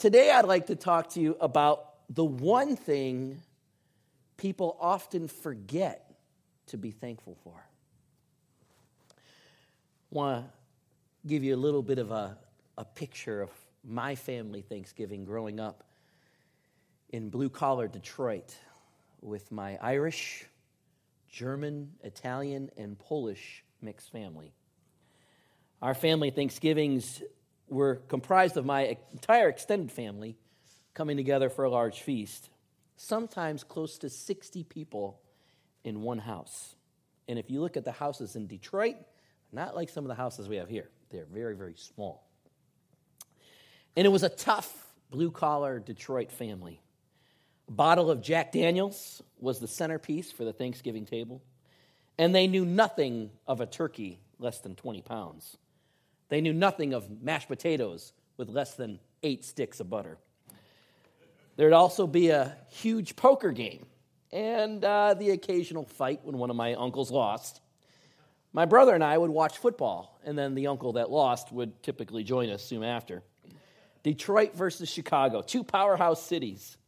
Today, I'd like to talk to you about the one thing people often forget to be thankful for. Want to give you a little bit of a, a picture of my family Thanksgiving growing up in blue collar Detroit with my Irish, German, Italian, and Polish mixed family. Our family Thanksgivings were comprised of my entire extended family coming together for a large feast, sometimes close to 60 people in one house. And if you look at the houses in Detroit, not like some of the houses we have here, they're very, very small. And it was a tough blue collar Detroit family. A bottle of Jack Daniels was the centerpiece for the Thanksgiving table, and they knew nothing of a turkey less than 20 pounds. They knew nothing of mashed potatoes with less than eight sticks of butter. There'd also be a huge poker game and uh, the occasional fight when one of my uncles lost. My brother and I would watch football, and then the uncle that lost would typically join us soon after. Detroit versus Chicago, two powerhouse cities.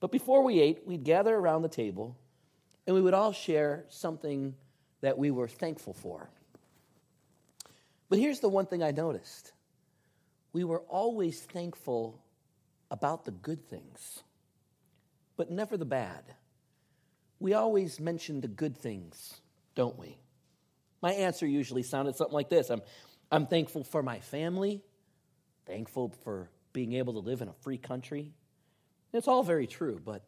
But before we ate, we'd gather around the table and we would all share something that we were thankful for. But here's the one thing I noticed we were always thankful about the good things, but never the bad. We always mention the good things, don't we? My answer usually sounded something like this I'm, I'm thankful for my family, thankful for being able to live in a free country. It's all very true, but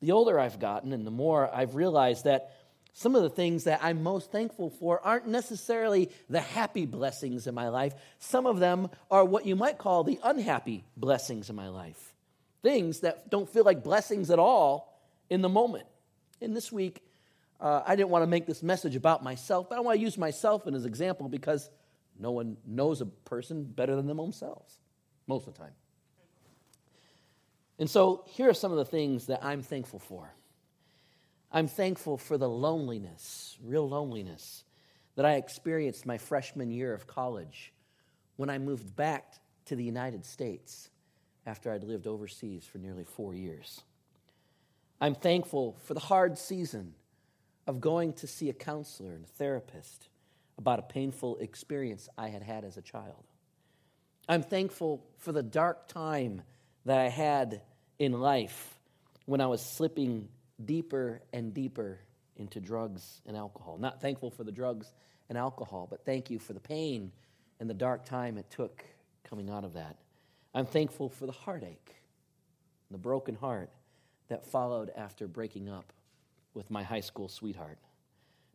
the older I've gotten and the more I've realized that some of the things that I'm most thankful for aren't necessarily the happy blessings in my life. Some of them are what you might call the unhappy blessings in my life. Things that don't feel like blessings at all in the moment. And this week, uh, I didn't want to make this message about myself, but I want to use myself as an example because no one knows a person better than them themselves, most of the time. And so here are some of the things that I'm thankful for. I'm thankful for the loneliness, real loneliness, that I experienced my freshman year of college when I moved back to the United States after I'd lived overseas for nearly four years. I'm thankful for the hard season of going to see a counselor and a therapist about a painful experience I had had as a child. I'm thankful for the dark time that I had in life when I was slipping deeper and deeper into drugs and alcohol. Not thankful for the drugs and alcohol, but thank you for the pain and the dark time it took coming out of that. I'm thankful for the heartache, the broken heart that followed after breaking up with my high school sweetheart.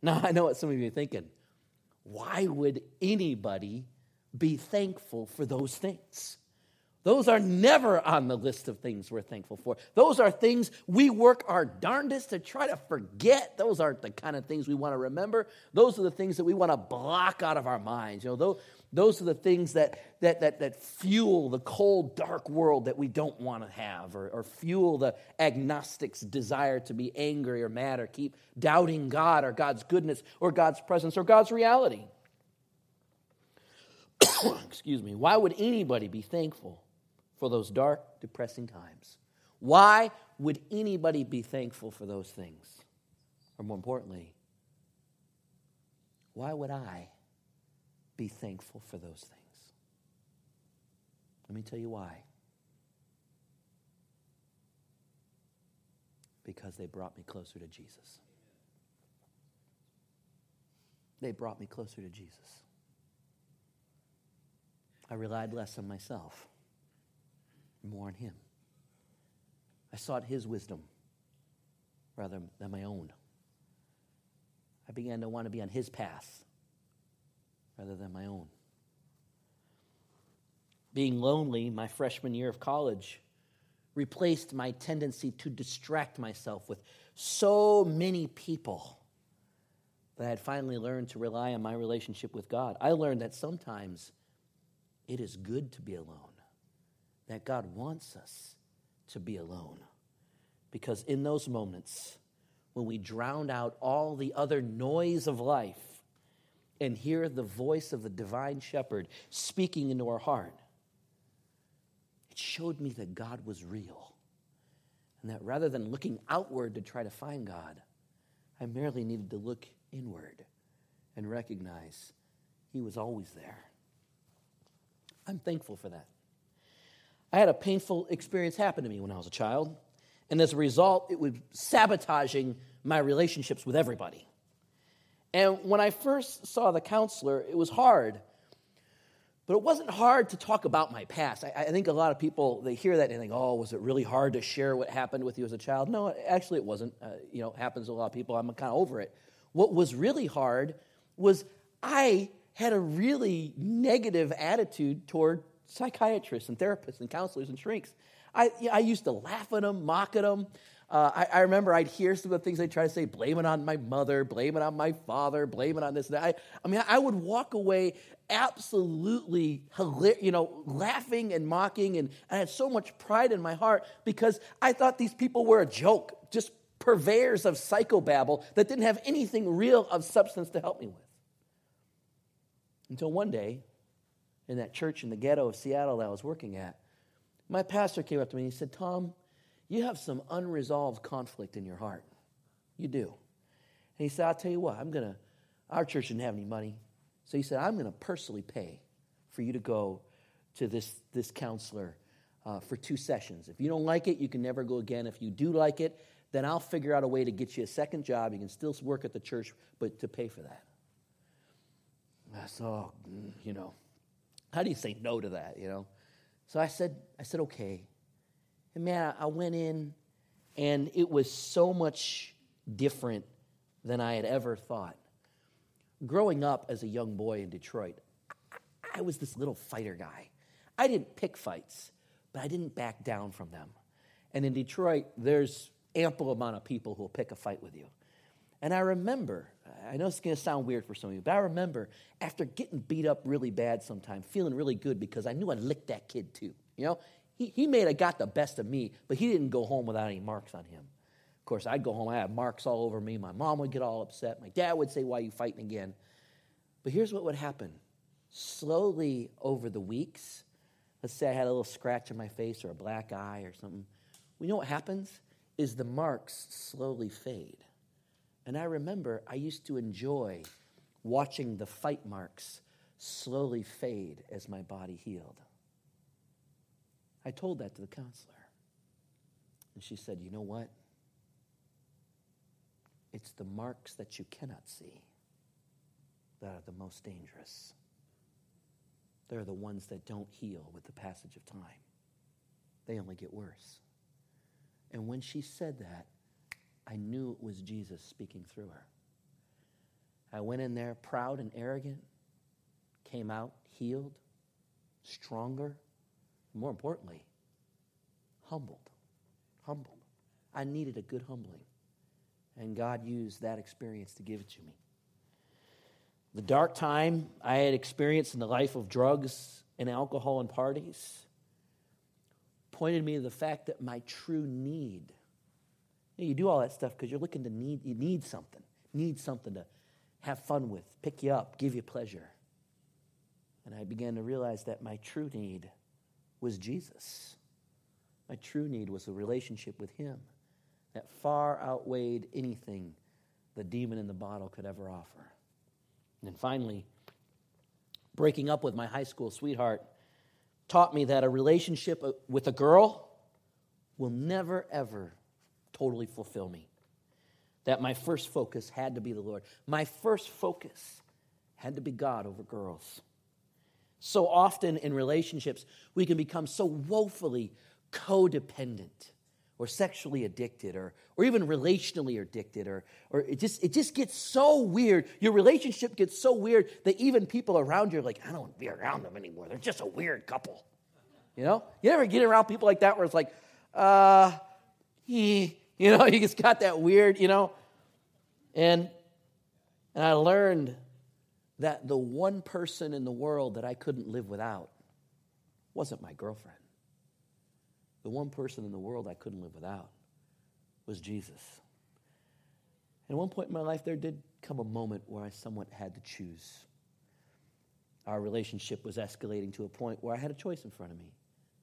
Now, I know what some of you are thinking. Why would anybody be thankful for those things? Those are never on the list of things we're thankful for. Those are things we work our darndest to try to forget. Those aren't the kind of things we want to remember. Those are the things that we want to block out of our minds. You know, those, are the things that, that, that, that fuel the cold, dark world that we don't want to have, or, or fuel the agnostic's desire to be angry or mad or keep doubting God or God's goodness or God's presence or God's reality. Excuse me. Why would anybody be thankful for those dark, depressing times. Why would anybody be thankful for those things? Or more importantly, why would I be thankful for those things? Let me tell you why. Because they brought me closer to Jesus. They brought me closer to Jesus. I relied less on myself more on Him. I sought His wisdom rather than my own. I began to want to be on His path rather than my own. Being lonely my freshman year of college replaced my tendency to distract myself with so many people that I had finally learned to rely on my relationship with God. I learned that sometimes it is good to be alone that God wants us to be alone. Because in those moments, when we drown out all the other noise of life and hear the voice of the divine shepherd speaking into our heart, it showed me that God was real. And that rather than looking outward to try to find God, I merely needed to look inward and recognize He was always there. I'm thankful for that. I had a painful experience happen to me when I was a child, and as a result, it was sabotaging my relationships with everybody. And when I first saw the counselor, it was hard. But it wasn't hard to talk about my past. I, I, think a lot of people, they hear that and they think, oh, was it really hard to share what happened with you as a child? No, actually it wasn't. Uh, you know, it happens to a lot of people. I'm kind of over it. What was really hard was I had a really negative attitude toward psychiatrists and therapists and counselors and shrinks. I, I used to laugh at them, mock at them. Uh, I, I, remember I'd hear some of the things they'd try to say, blame it on my mother, blame it on my father, blame it on this and that. I, I mean, I would walk away absolutely, you know, laughing and mocking, and I had so much pride in my heart because I thought these people were a joke, just purveyors of psychobabble that didn't have anything real of substance to help me with. Until one day, in that church in the ghetto of Seattle that I was working at, my pastor came up to me and he said, Tom, you have some unresolved conflict in your heart. You do. And he said, I'll tell you what, I'm going to, our church didn't have any money. So he said, I'm going to personally pay for you to go to this, this counselor uh, for two sessions. If you don't like it, you can never go again. If you do like it, then I'll figure out a way to get you a second job. You can still work at the church, but to pay for that. I said, oh, you know, how do you say no to that, you know? So I said, I said, okay. And man, I went in and it was so much different than I had ever thought. Growing up as a young boy in Detroit, I was this little fighter guy. I didn't pick fights, but I didn't back down from them. And in Detroit, there's ample amount of people who will pick a fight with you. And I remember, I know it's going to sound weird for some of you, but I remember after getting beat up really bad sometime, feeling really good because I knew I licked that kid too. You know, he, he may have got the best of me, but he didn't go home without any marks on him. Of course, I'd go home, I had marks all over me. My mom would get all upset. My dad would say, Why are you fighting again? But here's what would happen slowly over the weeks, let's say I had a little scratch on my face or a black eye or something. We know what happens is the marks slowly fade. And I remember I used to enjoy watching the fight marks slowly fade as my body healed. I told that to the counselor. And she said, You know what? It's the marks that you cannot see that are the most dangerous. They're the ones that don't heal with the passage of time, they only get worse. And when she said that, I knew it was Jesus speaking through her. I went in there proud and arrogant, came out healed, stronger, more importantly, humbled. Humbled. I needed a good humbling. And God used that experience to give it to me. The dark time I had experienced in the life of drugs and alcohol and parties pointed me to the fact that my true need. You, do all that stuff because you're looking to need, you need something, need something to have fun with, pick you up, give you pleasure. And I began to realize that my true need was Jesus. My true need was a relationship with Him that far outweighed anything the demon in the bottle could ever offer. And then finally, breaking up with my high school sweetheart taught me that a relationship uh, with a girl will never, ever totally fulfill me. That my first focus had to be the Lord. My first focus had to be God over girls. So often in relationships, we can become so woefully codependent or sexually addicted or, or even relationally addicted or, or it, just, it just gets so weird. Your relationship gets so weird that even people around you are like, I don't want to be around them anymore. They're just a weird couple. You know? You ever get around people like that where it's like, uh, he, you know, you just got that weird, you know? And, and I learned that the one person in the world that I couldn't live without wasn't my girlfriend. The one person in the world I couldn't live without was Jesus. At one point in my life, there did come a moment where I somewhat had to choose. Our relationship was escalating to a point where I had a choice in front of me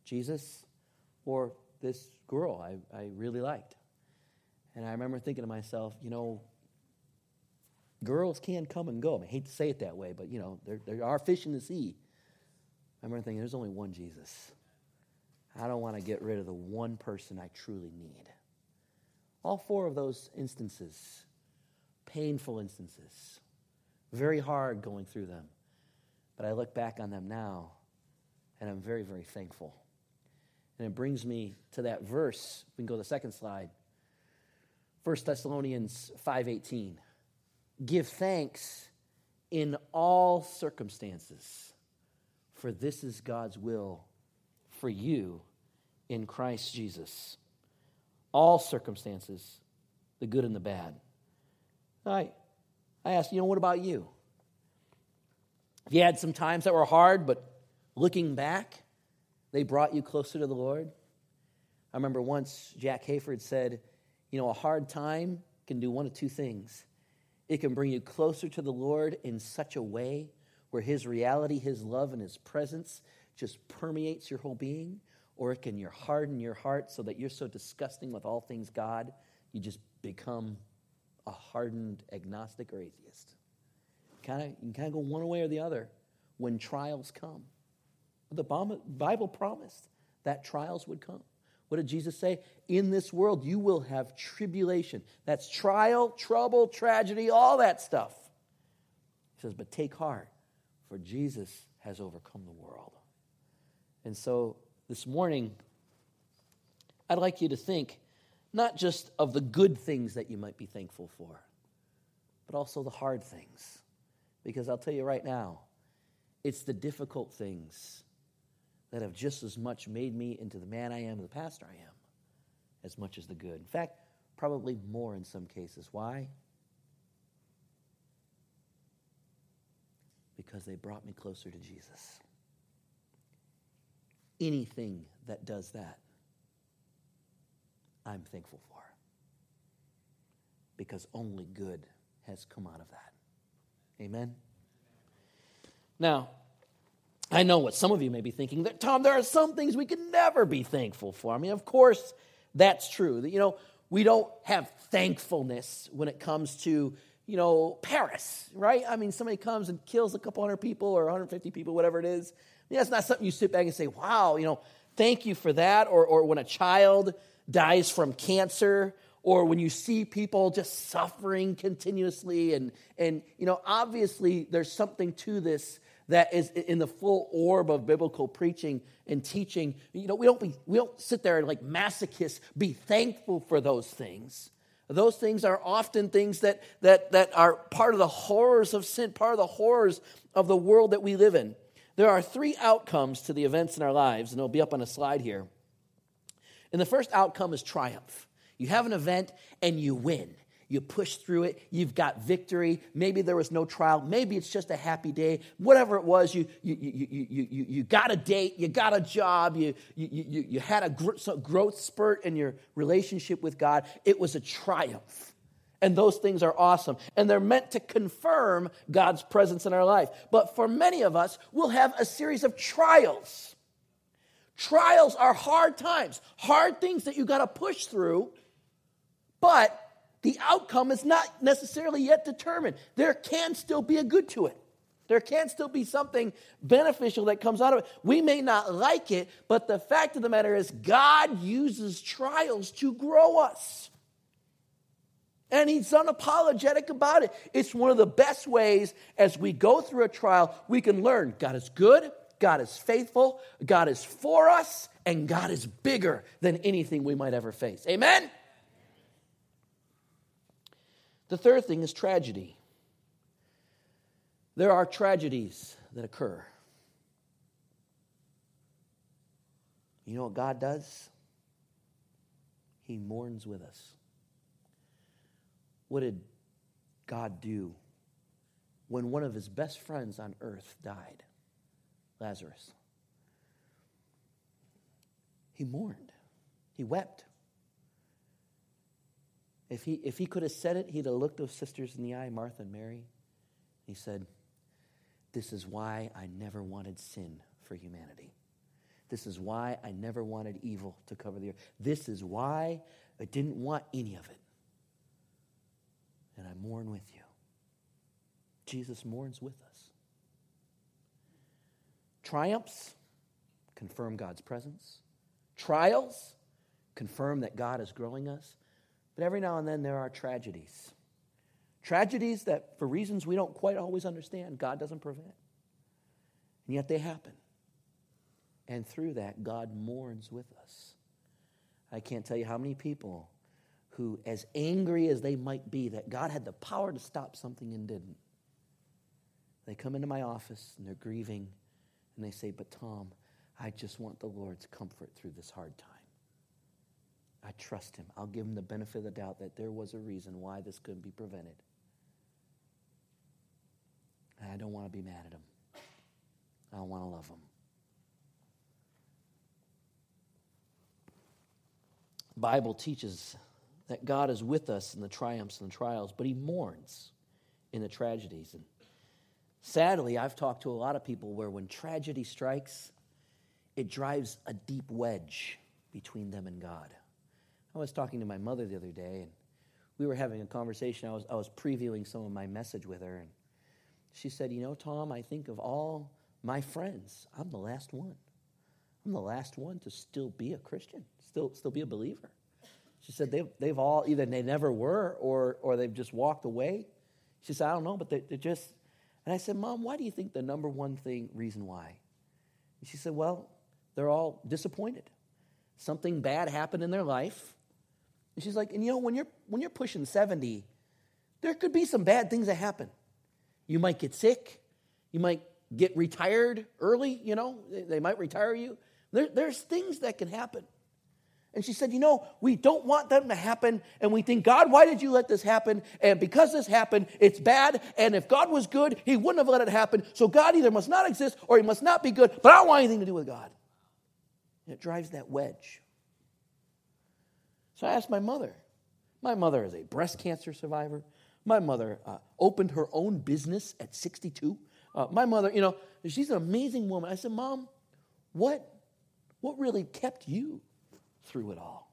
Jesus or this girl I, I really liked. And I remember thinking to myself, you know, girls can come and go. I, mean, I hate to say it that way, but you know, there, there are fish in the sea. I remember thinking, there's only one Jesus. I don't want to get rid of the one person I truly need. All four of those instances, painful instances, very hard going through them. But I look back on them now, and I'm very, very thankful. And it brings me to that verse. We can go to the second slide. 1 Thessalonians 5:18. Give thanks in all circumstances, for this is God's will for you in Christ Jesus. All circumstances, the good and the bad. I, I ask, you know, what about you? You had some times that were hard, but looking back, they brought you closer to the Lord? I remember once Jack Hayford said, you know, a hard time can do one of two things. It can bring you closer to the Lord in such a way where His reality, His love, and His presence just permeates your whole being, or it can harden your heart so that you're so disgusting with all things God, you just become a hardened agnostic or atheist. Kind of, you can kind of go one way or the other when trials come. The Bible promised that trials would come. What did Jesus say? In this world, you will have tribulation. That's trial, trouble, tragedy, all that stuff. He says, but take heart, for Jesus has overcome the world. And so this morning, I'd like you to think not just of the good things that you might be thankful for, but also the hard things. Because I'll tell you right now, it's the difficult things that have just as much made me into the man I am, the pastor I am, as much as the good. In fact, probably more in some cases. Why? Because they brought me closer to Jesus. Anything that does that, I'm thankful for. Because only good has come out of that. Amen? Now, I know what some of you may be thinking that, Tom, there are some things we can never be thankful for. I mean, of course, that's true. You know, we don't have thankfulness when it comes to, you know, Paris, right? I mean, somebody comes and kills a couple hundred people or 150 people, whatever it is. I mean, that's not something you sit back and say, wow, you know, thank you for that. Or, or when a child dies from cancer or when you see people just suffering continuously and and you know obviously there's something to this that is in the full orb of biblical preaching and teaching. You know, we don't, be, we don't sit there and like masochists be thankful for those things. Those things are often things that, that, that are part of the horrors of sin, part of the horrors of the world that we live in. There are three outcomes to the events in our lives, and it'll be up on a slide here. And the first outcome is triumph. You have an event and you win you push through it, you've got victory. Maybe there was no trial, maybe it's just a happy day. Whatever it was, you, you, you, you, you, you got a date, you got a job, you, you, you, you had a growth spurt in your relationship with God. It was a triumph. And those things are awesome. And they're meant to confirm God's presence in our life. But for many of us, we'll have a series of trials. Trials are hard times, hard things that you got to push through. But the outcome is not necessarily yet determined. There can still be a good to it. There can still be something beneficial that comes out of it. We may not like it, but the fact of the matter is, God uses trials to grow us. And He's unapologetic about it. It's one of the best ways as we go through a trial, we can learn God is good, God is faithful, God is for us, and God is bigger than anything we might ever face. Amen? The third thing is tragedy. There are tragedies that occur. You know what God does? He mourns with us. What did God do when one of his best friends on earth died? Lazarus. He mourned, he wept. If he, if he could have said it, he'd have looked those sisters in the eye, Martha and Mary. He said, This is why I never wanted sin for humanity. This is why I never wanted evil to cover the earth. This is why I didn't want any of it. And I mourn with you. Jesus mourns with us. Triumphs confirm God's presence, trials confirm that God is growing us. But every now and then there are tragedies. Tragedies that, for reasons we don't quite always understand, God doesn't prevent. And yet they happen. And through that, God mourns with us. I can't tell you how many people who, as angry as they might be that God had the power to stop something and didn't, they come into my office and they're grieving and they say, But Tom, I just want the Lord's comfort through this hard time. I trust him. I'll give him the benefit of the doubt that there was a reason why this couldn't be prevented. And I don't want to be mad at him. I don't want to love him. The Bible teaches that God is with us in the triumphs and the trials, but he mourns in the tragedies. And sadly, I've talked to a lot of people where when tragedy strikes, it drives a deep wedge between them and God. I was talking to my mother the other day, and we were having a conversation. I was, I was previewing some of my message with her, and she said, You know, Tom, I think of all my friends, I'm the last one. I'm the last one to still be a Christian, still, still be a believer. She said, they've, they've all either they never were or, or they've just walked away. She said, I don't know, but they, they're just. And I said, Mom, why do you think the number one thing, reason why? And she said, Well, they're all disappointed. Something bad happened in their life, and she's like, and you know, when you're when you're pushing 70, there could be some bad things that happen. You might get sick, you might get retired early, you know, they might retire you. There, there's things that can happen. And she said, You know, we don't want them to happen. And we think, God, why did you let this happen? And because this happened, it's bad. And if God was good, He wouldn't have let it happen. So God either must not exist or He must not be good. But I don't want anything to do with God. And it drives that wedge. So I asked my mother. My mother is a breast cancer survivor. My mother uh, opened her own business at 62. Uh, my mother, you know, she's an amazing woman. I said, Mom, what, what really kept you through it all?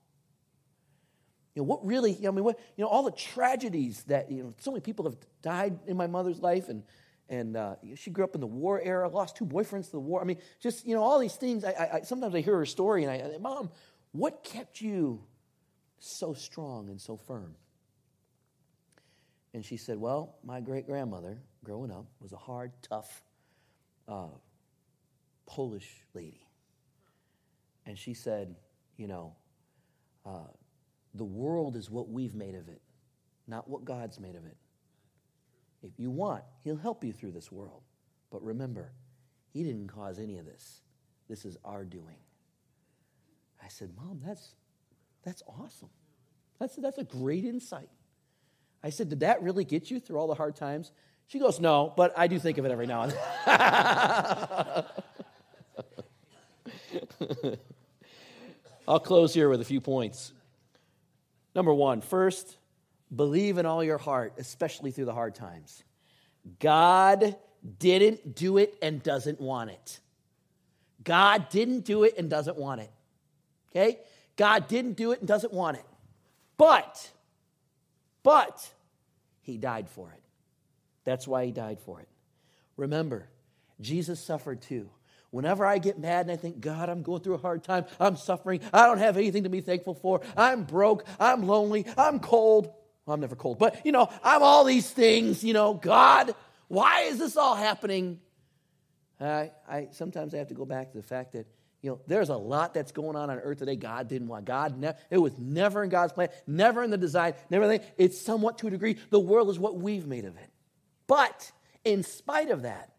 You know, what really, I mean, what, you know, all the tragedies that, you know, so many people have died in my mother's life and, and uh, she grew up in the war era, lost two boyfriends to the war. I mean, just, you know, all these things. I, I, sometimes I hear her story and I, I Mom, what kept you so strong and so firm? And she said, Well, my great grandmother, growing up, was a hard, tough uh, Polish lady. And she said, You know, uh, the world is what we've made of it, not what God's made of it. If you want, He'll help you through this world. But remember, He didn't cause any of this. This is our doing. I said, Mom, that's that's awesome. That's, that's a great insight. I said, Did that really get you through all the hard times? She goes, No, but I do think of it every now and then. I'll close here with a few points. Number one, first, believe in all your heart, especially through the hard times. God didn't do it and doesn't want it. God didn't do it and doesn't want it. Okay? God didn't do it and doesn't want it. But, but, he died for it. That's why he died for it. Remember, Jesus suffered too. Whenever I get mad and I think, God, I'm going through a hard time, I'm suffering, I don't have anything to be thankful for, I'm broke, I'm lonely, I'm cold. Well, I'm never cold, but you know, I'm all these things, you know, God, why is this all happening? I, I sometimes I have to go back to the fact that you know, there's a lot that's going on on earth today God didn't want. God, ne- it was never in God's plan, never in the design, never. in It's somewhat to a degree. The world is what we've made of it. But in spite of that,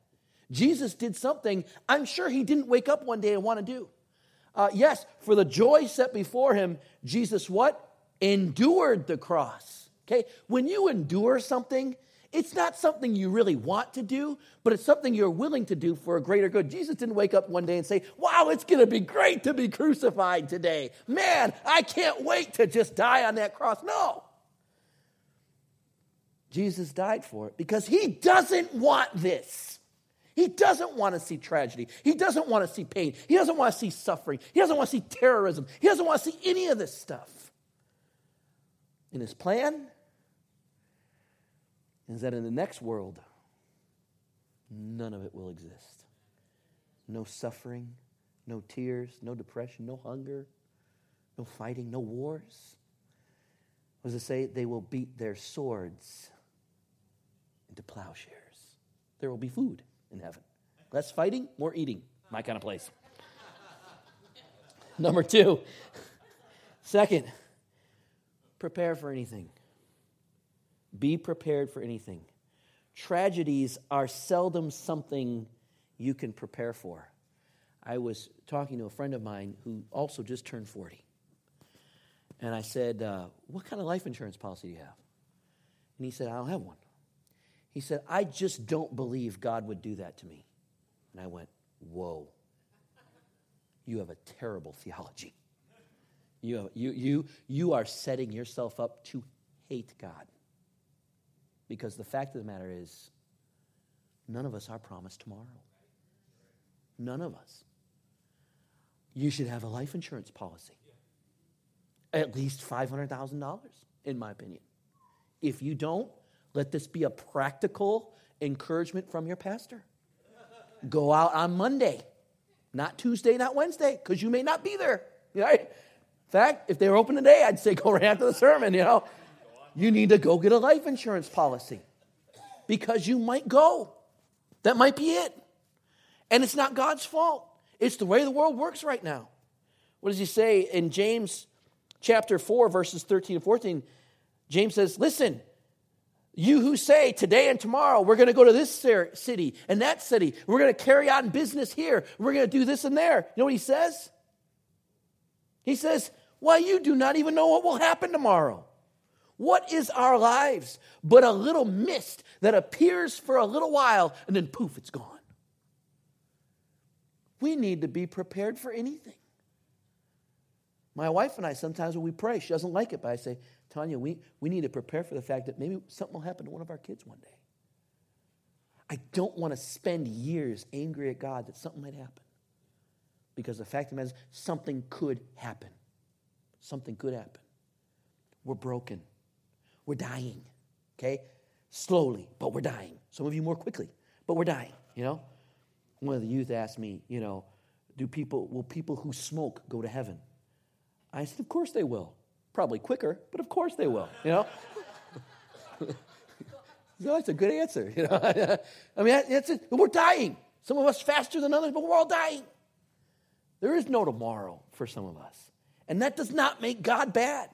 Jesus did something I'm sure he didn't wake up one day and want to do. Uh, yes, for the joy set before him, Jesus what? Endured the cross. Okay? When you endure something, it's not something you really want to do, but it's something you're willing to do for a greater good. Jesus didn't wake up one day and say, Wow, it's going to be great to be crucified today. Man, I can't wait to just die on that cross. No. Jesus died for it because he doesn't want this. He doesn't want to see tragedy. He doesn't want to see pain. He doesn't want to see suffering. He doesn't want to see terrorism. He doesn't want to see any of this stuff. In his plan is that in the next world, none of it will exist. No suffering, no tears, no depression, no hunger, no fighting, no wars. Does it say? They will beat their swords into plowshares. There will be food in heaven. Less fighting, more eating. My kind of place. Number two, second, prepare for anything. Be prepared for anything. Tragedies are seldom something you can prepare for. I was talking to a friend of mine who also just turned 40. And I said, uh, What kind of life insurance policy do you have? And he said, I don't have one. He said, I just don't believe God would do that to me. And I went, Whoa, you have a terrible theology. You, have, you, you, you are setting yourself up to hate God. Because the fact of the matter is, none of us are promised tomorrow. None of us. You should have a life insurance policy. At least $500,000, in my opinion. If you don't, let this be a practical encouragement from your pastor. Go out on Monday, not Tuesday, not Wednesday, because you may not be there. Right? In fact, if they were open today, I'd say go right after the sermon, you know. You need to go get a life insurance policy because you might go. That might be it. And it's not God's fault. It's the way the world works right now. What does he say in James chapter 4, verses 13 and 14? James says, Listen, you who say today and tomorrow we're going to go to this city and that city, we're going to carry on business here, we're going to do this and there. You know what he says? He says, Why, you do not even know what will happen tomorrow. What is our lives but a little mist that appears for a little while and then poof, it's gone? We need to be prepared for anything. My wife and I, sometimes when we pray, she doesn't like it, but I say, Tanya, we, we need to prepare for the fact that maybe something will happen to one of our kids one day. I don't want to spend years angry at God that something might happen. Because the fact of the matter is, something could happen. Something could happen. We're broken. We're dying. Okay? Slowly, but we're dying. Some of you more quickly, but we're dying, you know? One of the youth asked me, you know, do people will people who smoke go to heaven? I said, of course they will. Probably quicker, but of course they will, you know? that's a good answer, you know. I mean, that's it. We're dying. Some of us faster than others, but we're all dying. There is no tomorrow for some of us. And that does not make God bad.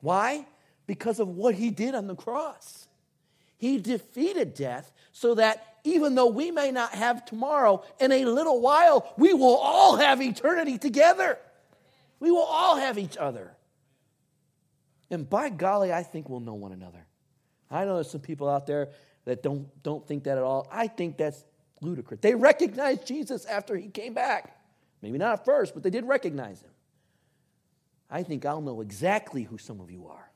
Why? Because of what he did on the cross. He defeated death so that even though we may not have tomorrow, in a little while, we will all have eternity together. We will all have each other. And by golly, I think we'll know one another. I know there's some people out there that don't, don't think that at all. I think that's ludicrous. They recognized Jesus after he came back. Maybe not at first, but they did recognize him. I think I'll know exactly who some of you are.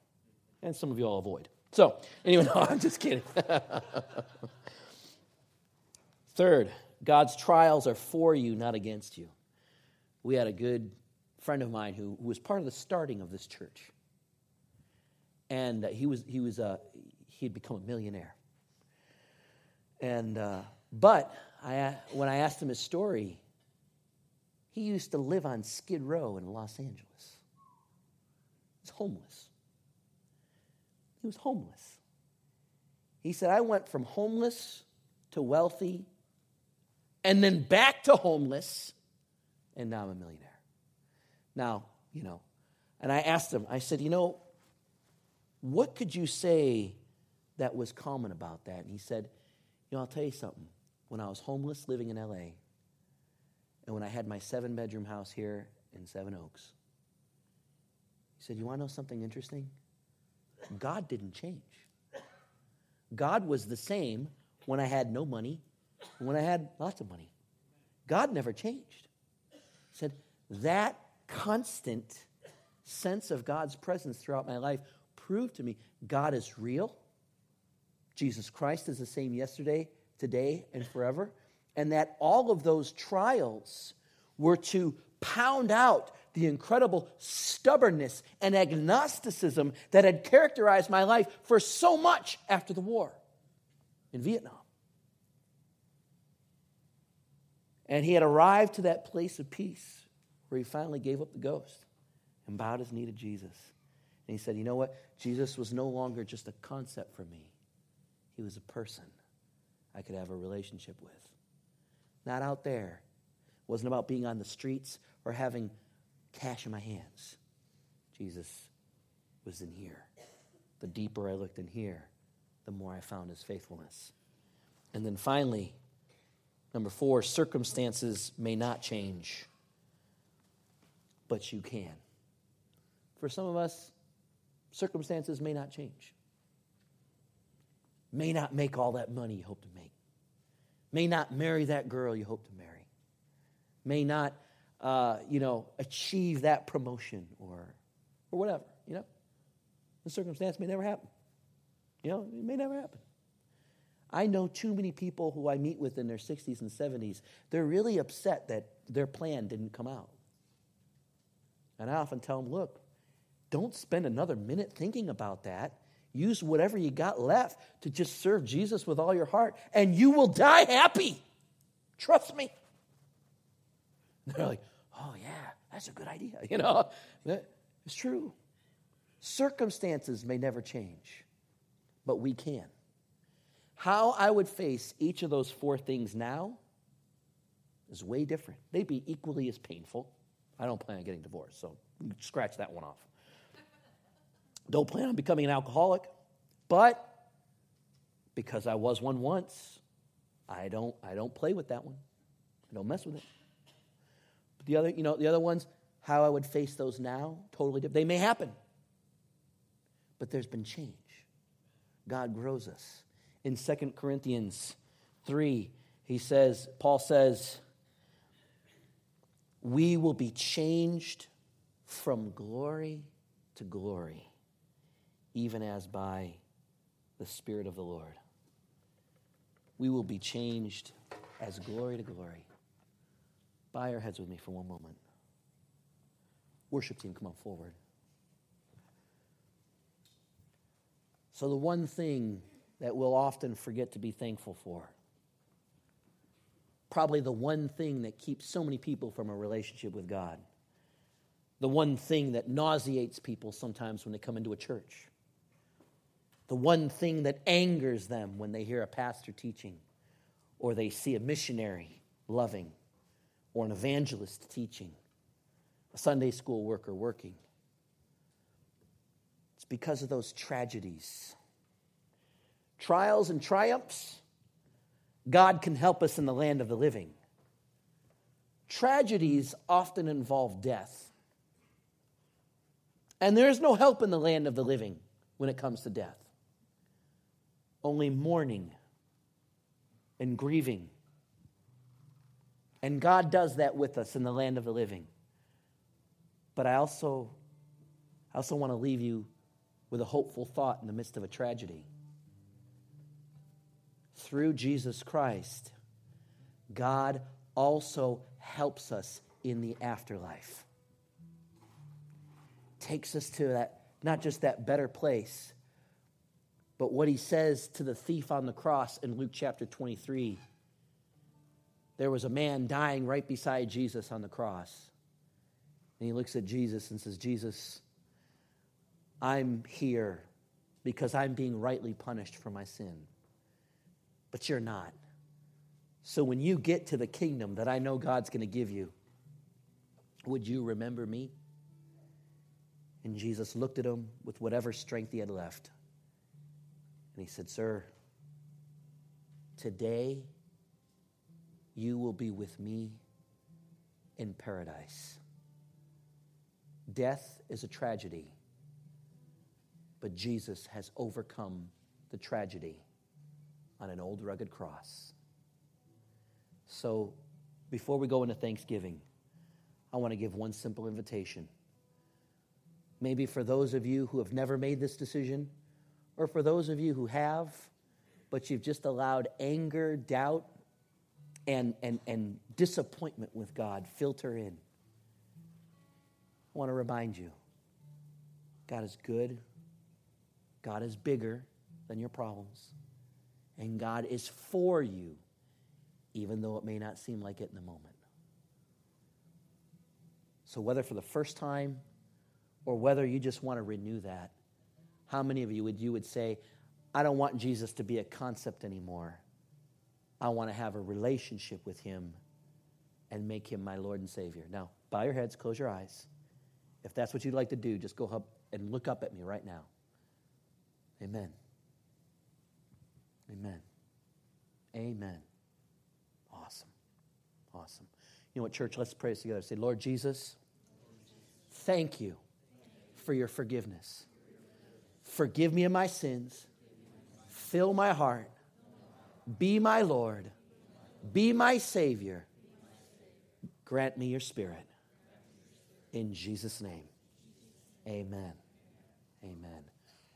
And some of you I'll avoid. So, anyway, no, I'm just kidding. Third, God's trials are for you, not against you. We had a good friend of mine who, who was part of the starting of this church and uh, he was he was uh, he had become a millionaire. And uh, but I when I asked him his story, he used to live on Skid Row in Los Angeles. He's homeless. He was homeless. He said, I went from homeless to wealthy and then back to homeless, and now I'm a millionaire. Now, you know, and I asked him, I said, you know, what could you say that was common about that? And he said, You know, I'll tell you something. When I was homeless living in LA, and when I had my seven bedroom house here in Seven Oaks, he said, You want to know something interesting? God didn't change. God was the same when I had no money, when I had lots of money. God never changed. He said, That constant sense of God's presence throughout my life proved to me God is real. Jesus Christ is the same yesterday, today, and forever. and that all of those trials were to pound out the incredible stubbornness and agnosticism that had characterized my life for so much after the war in Vietnam. And he had arrived to that place of peace where he finally gave up the ghost and bowed his knee to Jesus. And he said, You know what? Jesus was no longer just a concept for me, he was a person I could have a relationship with. Not out there. It wasn't about being on the streets or having cash in my hands. Jesus was in here. The deeper I looked in here, the more I found his faithfulness. And then finally, number four, circumstances may not change, but you can. For some of us, circumstances may not change, may not make all that money you hope to make, may not marry that girl you hope to marry, may not uh, you know, achieve that promotion or, or whatever, you know. The circumstance may never happen. You know, it may never happen. I know too many people who I meet with in their 60s and 70s, they're really upset that their plan didn't come out. And I often tell them, look, don't spend another minute thinking about that. Use whatever you got left to just serve Jesus with all your heart, and you will die happy. Trust me. They're like, oh, yeah, that's a good idea. You know, it's true. Circumstances may never change, but we can. How I would face each of those four things now is way different. They'd be equally as painful. I don't plan on getting divorced, so scratch that one off. Don't plan on becoming an alcoholic, but because I was one once, I don't, I don't play with that one. I don't mess with it. The other, you know, the other ones, how I would face those now, totally different. They may happen, but there's been change. God grows us. In 2 Corinthians 3, he says, Paul says, we will be changed from glory to glory, even as by the Spirit of the Lord. We will be changed as glory to glory. Bow your heads with me for one moment. Worship team, come on forward. So, the one thing that we'll often forget to be thankful for, probably the one thing that keeps so many people from a relationship with God, the one thing that nauseates people sometimes when they come into a church, the one thing that angers them when they hear a pastor teaching or they see a missionary loving or an evangelist teaching, a Sunday school worker working. It's because of those tragedies. Trials and triumphs, God can help us in the land of the living. Tragedies often involve death. And there is no help in the land of the living when it comes to death. Only mourning and grieving and God does that with us in the land of the living. But I also, I also want to leave you with a hopeful thought in the midst of a tragedy. Through Jesus Christ, God also helps us in the afterlife. Takes us to that, not just that better place, but what he says to the thief on the cross in Luke chapter 23 there was a man dying right beside Jesus on the cross. And he looks at Jesus and says, Jesus, I'm here because I'm being rightly punished for my sin. But you're not. So when you get to the kingdom that I know God's going to give you, would you remember me? And Jesus looked at him with whatever strength he had left. And he said, Sir, today you will be with me in paradise. Death is a tragedy, but Jesus has overcome the tragedy on an old rugged cross. So, before we go into Thanksgiving, I want to give one simple invitation. Maybe for those of you who have never made this decision, or for those of you who have, but you've just allowed anger, doubt, and, and, and disappointment with God filter in. I want to remind you God is good, God is bigger than your problems, and God is for you, even though it may not seem like it in the moment. So, whether for the first time or whether you just want to renew that, how many of you would you would say, I don't want Jesus to be a concept anymore. I want to have a relationship with him and make him my Lord and Savior. Now, bow your heads, close your eyes. If that's what you'd like to do, just go up and look up at me right now. Amen. Amen. Amen. Awesome. Awesome. You know what, church? Let's pray together. Say, Lord Jesus, thank you for your forgiveness. Forgive me of my sins. Fill my heart. Be my Lord. Be my Savior. Grant me your Spirit. In Jesus' name, amen. Amen.